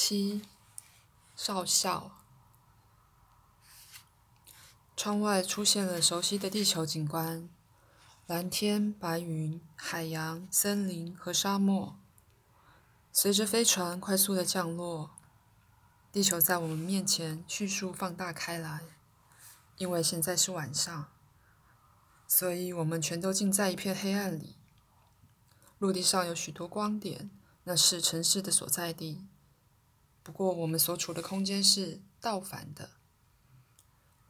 七，少校。窗外出现了熟悉的地球景观：蓝天、白云、海洋、森林和沙漠。随着飞船快速的降落，地球在我们面前迅速放大开来。因为现在是晚上，所以我们全都浸在一片黑暗里。陆地上有许多光点，那是城市的所在地。不过，我们所处的空间是倒反的。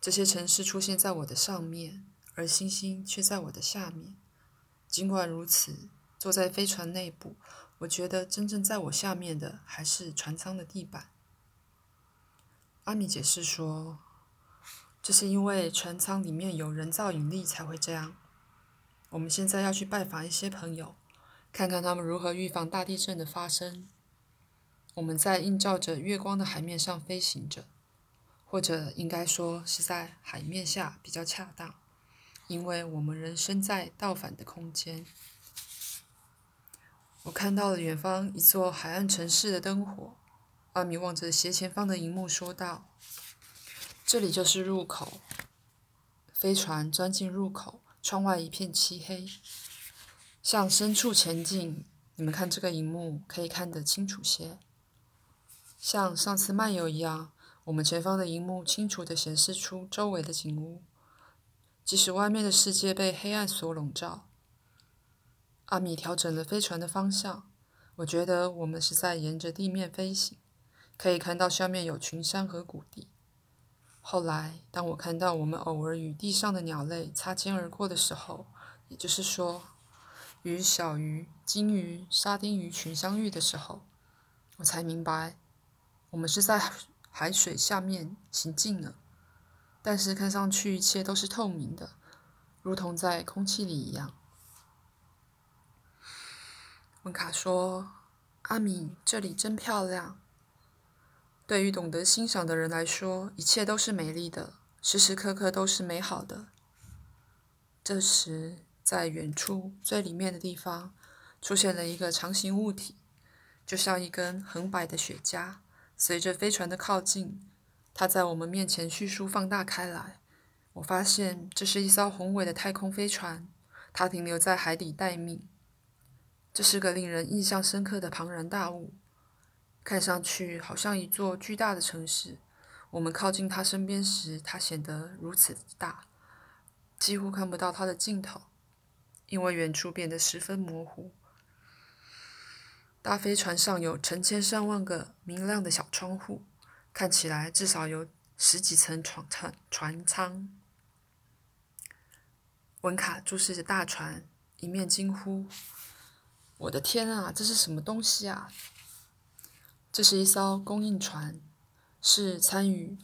这些城市出现在我的上面，而星星却在我的下面。尽管如此，坐在飞船内部，我觉得真正在我下面的还是船舱的地板。阿米解释说，这是因为船舱里面有人造引力才会这样。我们现在要去拜访一些朋友，看看他们如何预防大地震的发生。我们在映照着月光的海面上飞行着，或者应该说是在海面下比较恰当，因为我们仍身在倒反的空间。我看到了远方一座海岸城市的灯火。阿米望着斜前方的荧幕说道：“这里就是入口。”飞船钻进入口，窗外一片漆黑。向深处前进。你们看这个荧幕，可以看得清楚些。像上次漫游一样，我们前方的荧幕清楚地显示出周围的景物，即使外面的世界被黑暗所笼罩。阿米调整了飞船的方向，我觉得我们是在沿着地面飞行，可以看到下面有群山和谷地。后来，当我看到我们偶尔与地上的鸟类擦肩而过的时候，也就是说，与小鱼、金鱼、沙丁鱼群相遇的时候，我才明白。我们是在海水下面行进呢，但是看上去一切都是透明的，如同在空气里一样。温卡说：“阿米，这里真漂亮。对于懂得欣赏的人来说，一切都是美丽的，时时刻刻都是美好的。”这时，在远处最里面的地方，出现了一个长形物体，就像一根横摆的雪茄。随着飞船的靠近，它在我们面前迅速放大开来。我发现这是一艘宏伟的太空飞船，它停留在海底待命。这是个令人印象深刻的庞然大物，看上去好像一座巨大的城市。我们靠近它身边时，它显得如此大，几乎看不到它的尽头，因为远处变得十分模糊。大飞船上有成千上万个明亮的小窗户，看起来至少有十几层船舱。船舱。文卡注视着大船，一面惊呼：“我的天啊，这是什么东西啊？”这是一艘供应船，是参与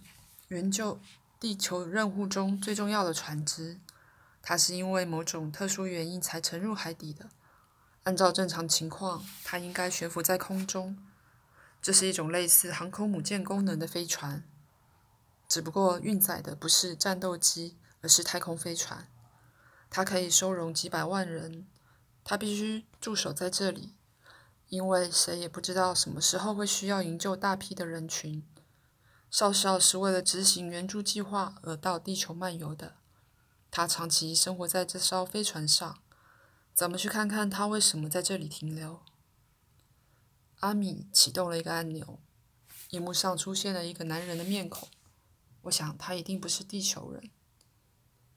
援救地球任务中最重要的船只。它是因为某种特殊原因才沉入海底的。按照正常情况，它应该悬浮在空中。这是一种类似航空母舰功能的飞船，只不过运载的不是战斗机，而是太空飞船。它可以收容几百万人。它必须驻守在这里，因为谁也不知道什么时候会需要营救大批的人群。少校是为了执行援助计划而到地球漫游的。他长期生活在这艘飞船上。咱们去看看他为什么在这里停留。阿米启动了一个按钮，荧幕上出现了一个男人的面孔。我想他一定不是地球人，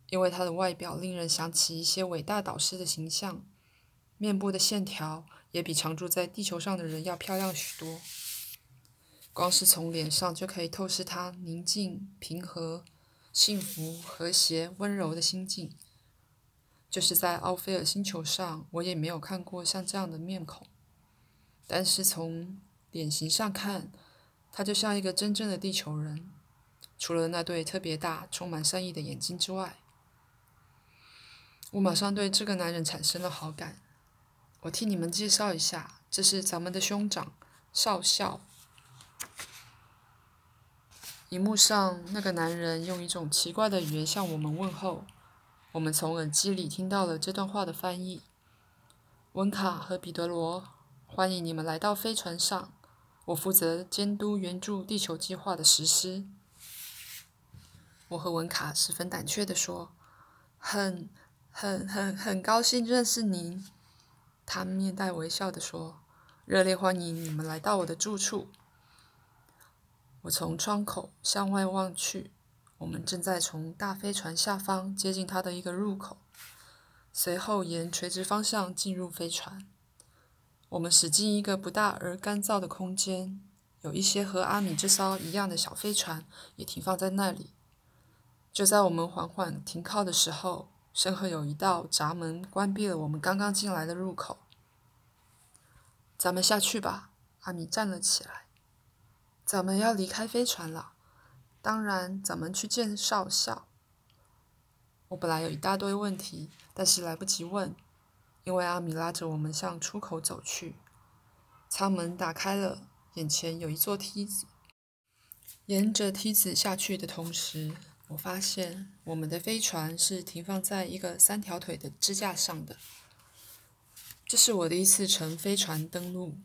因为他的外表令人想起一些伟大导师的形象，面部的线条也比常住在地球上的人要漂亮许多。光是从脸上就可以透视他宁静、平和、幸福、和谐、温柔的心境。就是在奥菲尔星球上，我也没有看过像这样的面孔。但是从脸型上看，他就像一个真正的地球人，除了那对特别大、充满善意的眼睛之外。我马上对这个男人产生了好感。我替你们介绍一下，这是咱们的兄长少校。荧幕上那个男人用一种奇怪的语言向我们问候。我们从耳机里听到了这段话的翻译。文卡和彼得罗，欢迎你们来到飞船上。我负责监督援助地球计划的实施。我和文卡十分胆怯地说：“很、很、很、很高兴认识您。”他面带微笑地说：“热烈欢迎你们来到我的住处。”我从窗口向外望去，我们正在从大飞船下方接近它的一个入口，随后沿垂直方向进入飞船。我们驶进一个不大而干燥的空间，有一些和阿米这艘一样的小飞船也停放在那里。就在我们缓缓停靠的时候，身后有一道闸门关闭了我们刚刚进来的入口。咱们下去吧，阿米站了起来。咱们要离开飞船了，当然，咱们去见少校。我本来有一大堆问题，但是来不及问，因为阿米拉着我们向出口走去。舱门打开了，眼前有一座梯子。沿着梯子下去的同时，我发现我们的飞船是停放在一个三条腿的支架上的。这是我第一次乘飞船登陆。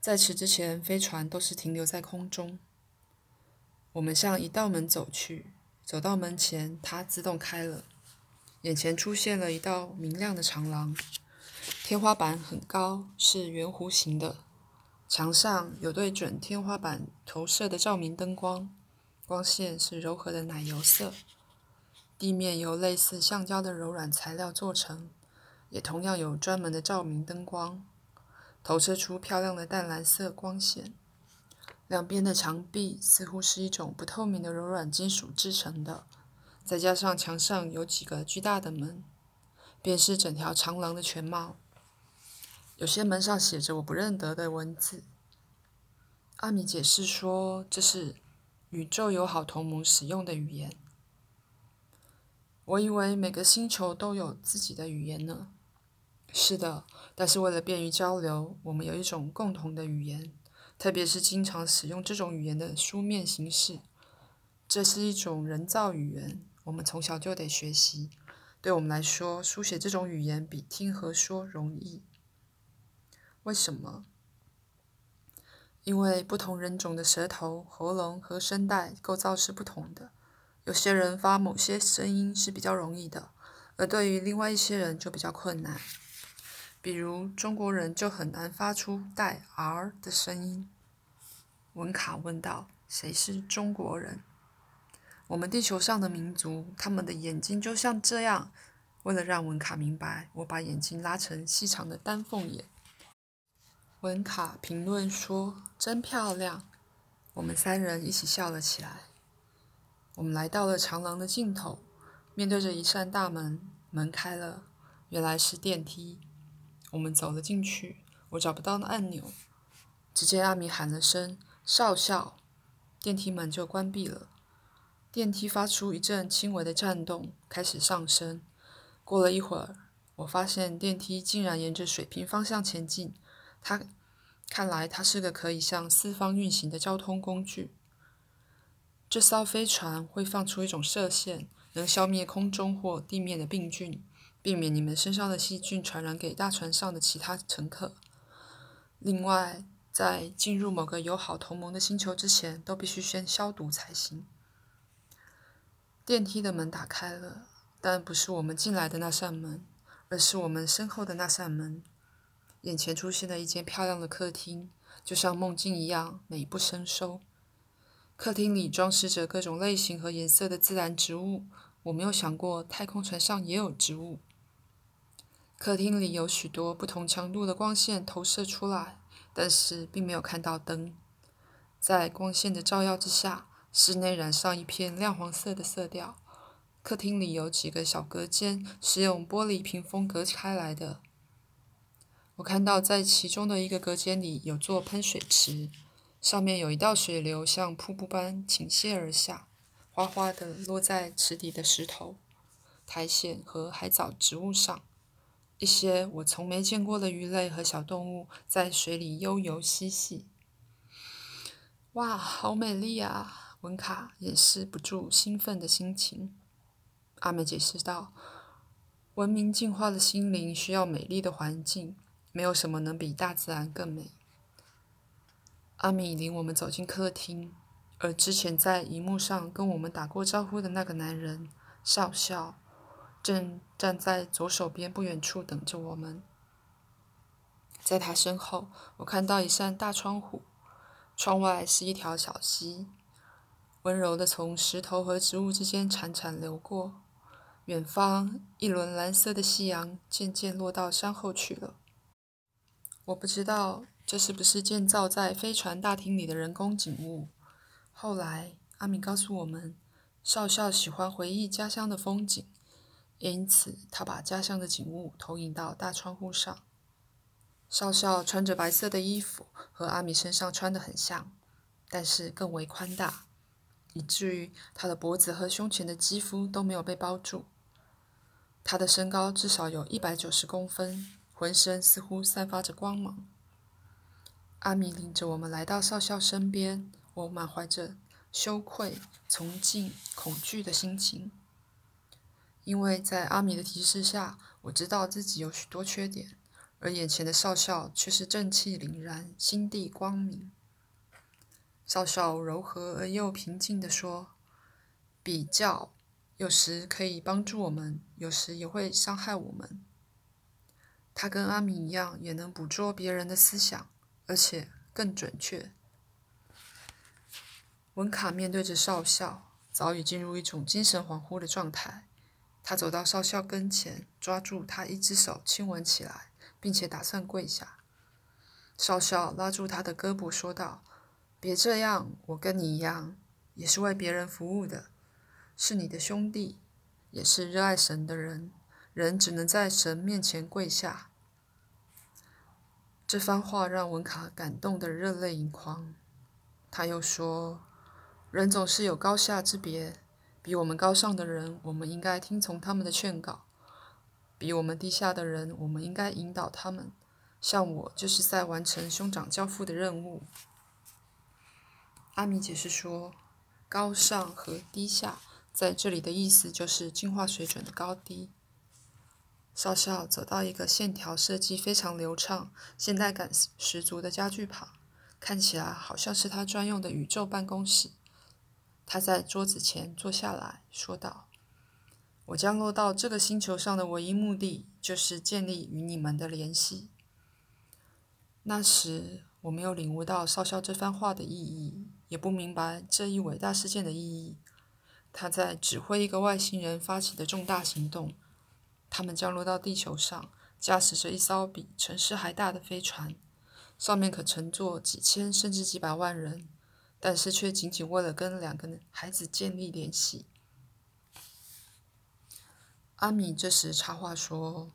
在此之前，飞船都是停留在空中。我们向一道门走去，走到门前，它自动开了。眼前出现了一道明亮的长廊，天花板很高，是圆弧形的，墙上有对准天花板投射的照明灯光，光线是柔和的奶油色。地面由类似橡胶的柔软材料做成，也同样有专门的照明灯光。投射出漂亮的淡蓝色光线，两边的墙壁似乎是一种不透明的柔软金属制成的，再加上墙上有几个巨大的门，便是整条长廊的全貌。有些门上写着我不认得的文字。阿米解释说，这是宇宙友好同盟使用的语言。我以为每个星球都有自己的语言呢。是的，但是为了便于交流，我们有一种共同的语言，特别是经常使用这种语言的书面形式。这是一种人造语言，我们从小就得学习。对我们来说，书写这种语言比听和说容易。为什么？因为不同人种的舌头、喉咙和声带构造是不同的。有些人发某些声音是比较容易的，而对于另外一些人就比较困难。比如中国人就很难发出带 “r” 的声音。文卡问道：“谁是中国人？”我们地球上的民族，他们的眼睛就像这样。为了让文卡明白，我把眼睛拉成细长的丹凤眼。文卡评论说：“真漂亮。”我们三人一起笑了起来。我们来到了长廊的尽头，面对着一扇大门，门开了，原来是电梯。我们走了进去，我找不到那按钮。只见阿米喊了声“少校”，电梯门就关闭了。电梯发出一阵轻微的颤动，开始上升。过了一会儿，我发现电梯竟然沿着水平方向前进。它看来它是个可以向四方运行的交通工具。这艘飞船会放出一种射线，能消灭空中或地面的病菌。避免你们身上的细菌传染给大船上的其他乘客。另外，在进入某个友好同盟的星球之前，都必须先消毒才行。电梯的门打开了，但不是我们进来的那扇门，而是我们身后的那扇门。眼前出现了一间漂亮的客厅，就像梦境一样美不胜收。客厅里装饰着各种类型和颜色的自然植物。我没有想过太空船上也有植物。客厅里有许多不同强度的光线投射出来，但是并没有看到灯。在光线的照耀之下，室内染上一片亮黄色的色调。客厅里有几个小隔间是用玻璃屏风隔开来的。我看到在其中的一个隔间里有座喷水池，上面有一道水流像瀑布般倾泻而下，哗哗地落在池底的石头、苔藓和海藻植物上。一些我从没见过的鱼类和小动物在水里悠游嬉戏。哇，好美丽啊！文卡掩饰不住兴奋的心情。阿美解释道：“文明进化的心灵需要美丽的环境，没有什么能比大自然更美。”阿米领我们走进客厅，而之前在荧幕上跟我们打过招呼的那个男人少校，正站在左手边不远处等着我们。在他身后，我看到一扇大窗户，窗外是一条小溪，温柔的从石头和植物之间潺潺流过。远方，一轮蓝色的夕阳渐渐落到山后去了。我不知道这是不是建造在飞船大厅里的人工景物。后来，阿米告诉我们，少校喜欢回忆家乡的风景，因此他把家乡的景物投影到大窗户上。少校穿着白色的衣服，和阿米身上穿的很像，但是更为宽大，以至于他的脖子和胸前的肌肤都没有被包住。他的身高至少有一百九十公分，浑身似乎散发着光芒。阿米领着我们来到少校身边，我满怀着羞愧、崇敬、恐惧的心情，因为在阿米的提示下，我知道自己有许多缺点。而眼前的少校却是正气凛然，心地光明。少校柔和而又平静地说：“比较有时可以帮助我们，有时也会伤害我们。他跟阿米一样，也能捕捉别人的思想，而且更准确。”文卡面对着少校，早已进入一种精神恍惚的状态。他走到少校跟前，抓住他一只手，亲吻起来。并且打算跪下，少校拉住他的胳膊说道：“别这样，我跟你一样，也是为别人服务的，是你的兄弟，也是热爱神的人。人只能在神面前跪下。”这番话让文卡感动得热泪盈眶。他又说：“人总是有高下之别，比我们高尚的人，我们应该听从他们的劝告。”比我们低下的人，我们应该引导他们。像我，就是在完成兄长交付的任务。阿米解释说，高尚和低下在这里的意思就是进化水准的高低。少校走到一个线条设计非常流畅、现代感十足的家具旁，看起来好像是他专用的宇宙办公室。他在桌子前坐下来说道。我降落到这个星球上的唯一目的，就是建立与你们的联系。那时，我没有领悟到少校这番话的意义，也不明白这一伟大事件的意义。他在指挥一个外星人发起的重大行动。他们降落到地球上，驾驶着一艘比城市还大的飞船，上面可乘坐几千甚至几百万人，但是却仅仅为了跟两个孩子建立联系。阿米这时插话说：“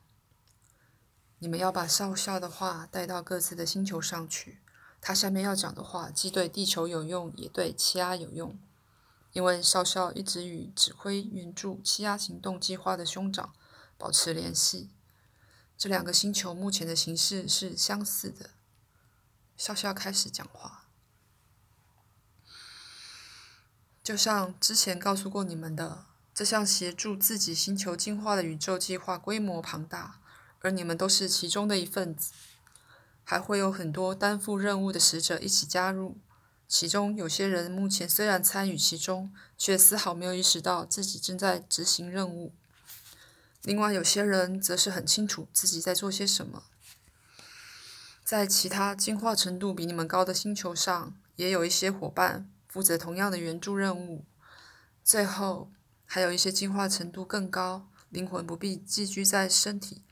你们要把少校的话带到各自的星球上去。他下面要讲的话，既对地球有用，也对欺压有用。因为少校一直与指挥援助欺压行动计划的兄长保持联系。这两个星球目前的形势是相似的。”少校开始讲话，就像之前告诉过你们的。这项协助自己星球进化的宇宙计划规模庞大，而你们都是其中的一份子。还会有很多担负任务的使者一起加入，其中有些人目前虽然参与其中，却丝毫没有意识到自己正在执行任务。另外有些人则是很清楚自己在做些什么。在其他进化程度比你们高的星球上，也有一些伙伴负责同样的援助任务。最后。还有一些进化程度更高、灵魂不必寄居在身体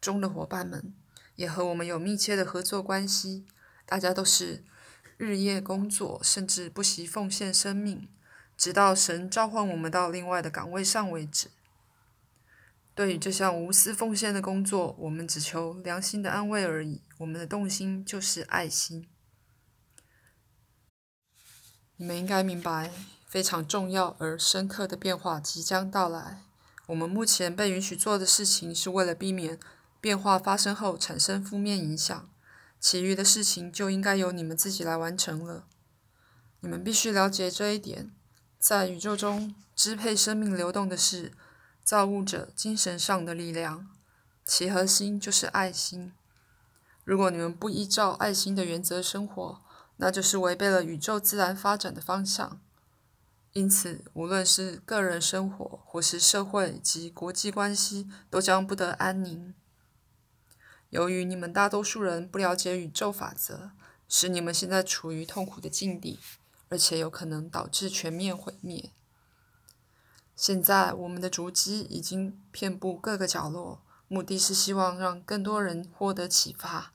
中的伙伴们，也和我们有密切的合作关系。大家都是日夜工作，甚至不惜奉献生命，直到神召唤我们到另外的岗位上为止。对于这项无私奉献的工作，我们只求良心的安慰而已。我们的动心就是爱心。你们应该明白。非常重要而深刻的变化即将到来。我们目前被允许做的事情，是为了避免变化发生后产生负面影响。其余的事情就应该由你们自己来完成了。你们必须了解这一点：在宇宙中，支配生命流动的是造物者精神上的力量，其核心就是爱心。如果你们不依照爱心的原则生活，那就是违背了宇宙自然发展的方向。因此，无论是个人生活，或是社会及国际关系，都将不得安宁。由于你们大多数人不了解宇宙法则，使你们现在处于痛苦的境地，而且有可能导致全面毁灭。现在，我们的足迹已经遍布各个角落，目的是希望让更多人获得启发。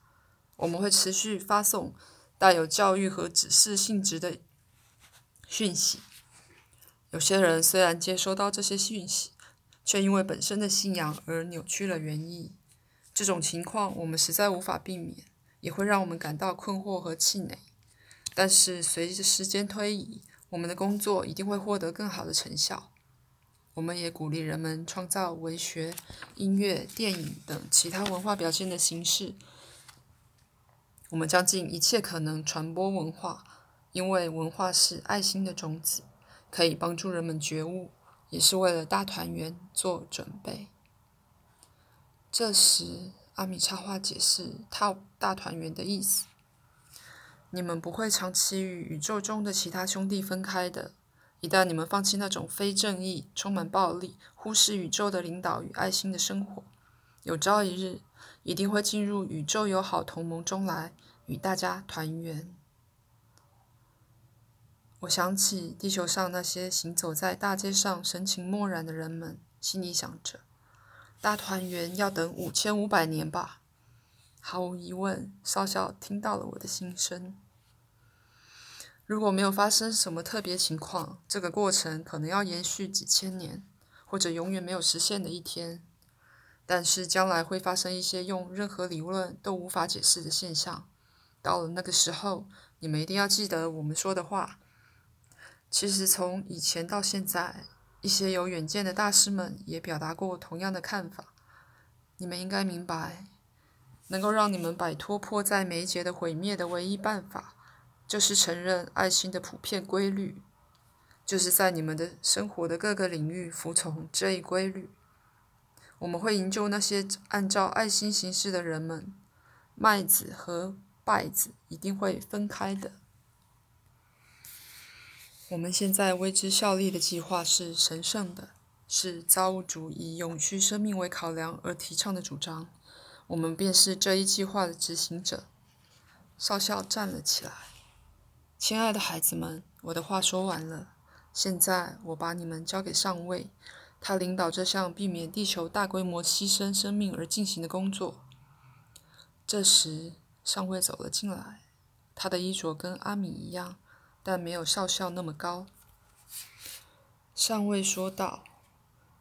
我们会持续发送带有教育和指示性质的讯息。有些人虽然接收到这些讯息，却因为本身的信仰而扭曲了原意。这种情况我们实在无法避免，也会让我们感到困惑和气馁。但是随着时间推移，我们的工作一定会获得更好的成效。我们也鼓励人们创造文学、音乐、电影等其他文化表现的形式。我们将尽一切可能传播文化，因为文化是爱心的种子。可以帮助人们觉悟，也是为了大团圆做准备。这时，阿米插话解释“大大团圆”的意思：你们不会长期与宇宙中的其他兄弟分开的。一旦你们放弃那种非正义、充满暴力、忽视宇宙的领导与爱心的生活，有朝一日一定会进入宇宙友好同盟中来，与大家团圆。我想起地球上那些行走在大街上、神情漠然的人们，心里想着：大团圆要等五千五百年吧。毫无疑问，少校听到了我的心声。如果没有发生什么特别情况，这个过程可能要延续几千年，或者永远没有实现的一天。但是将来会发生一些用任何理论都无法解释的现象。到了那个时候，你们一定要记得我们说的话。其实，从以前到现在，一些有远见的大师们也表达过同样的看法。你们应该明白，能够让你们摆脱迫在眉睫的毁灭的唯一办法，就是承认爱心的普遍规律，就是在你们的生活的各个领域服从这一规律。我们会营救那些按照爱心行事的人们，麦子和稗子一定会分开的。我们现在为之效力的计划是神圣的，是造物主以永续生命为考量而提倡的主张。我们便是这一计划的执行者。少校站了起来。亲爱的孩子们，我的话说完了。现在我把你们交给上尉，他领导这项避免地球大规模牺牲生命而进行的工作。这时，上尉走了进来，他的衣着跟阿米一样。但没有少校那么高。上尉说道：“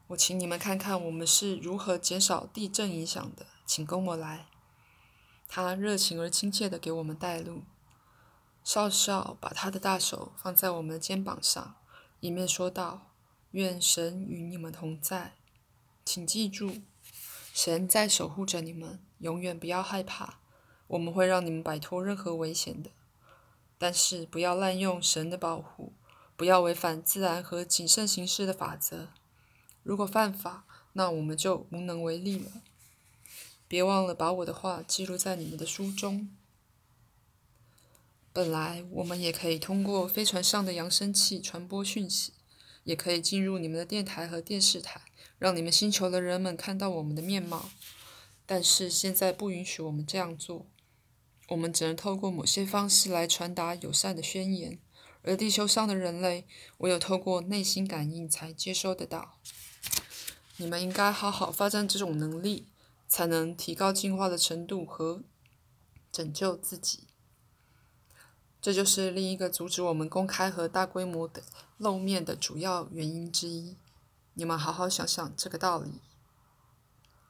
我请你们看看我们是如何减少地震影响的，请跟我来。”他热情而亲切地给我们带路。少校把他的大手放在我们的肩膀上，一面说道：“愿神与你们同在，请记住，神在守护着你们，永远不要害怕，我们会让你们摆脱任何危险的。”但是不要滥用神的保护，不要违反自然和谨慎行事的法则。如果犯法，那我们就无能为力了。别忘了把我的话记录在你们的书中。本来我们也可以通过飞船上的扬声器传播讯息，也可以进入你们的电台和电视台，让你们星球的人们看到我们的面貌。但是现在不允许我们这样做。我们只能透过某些方式来传达友善的宣言，而地球上的人类唯有透过内心感应才接收得到。你们应该好好发展这种能力，才能提高进化的程度和拯救自己。这就是另一个阻止我们公开和大规模的露面的主要原因之一。你们好好想想这个道理。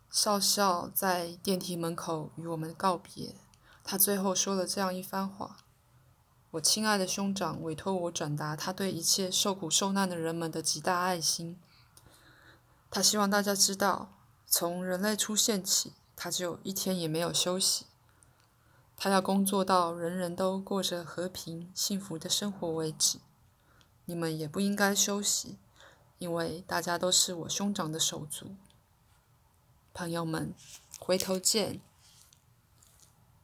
少校在电梯门口与我们告别。他最后说了这样一番话：“我亲爱的兄长委托我转达他对一切受苦受难的人们的极大爱心。他希望大家知道，从人类出现起，他就一天也没有休息。他要工作到人人都过着和平幸福的生活为止。你们也不应该休息，因为大家都是我兄长的手足。朋友们，回头见。”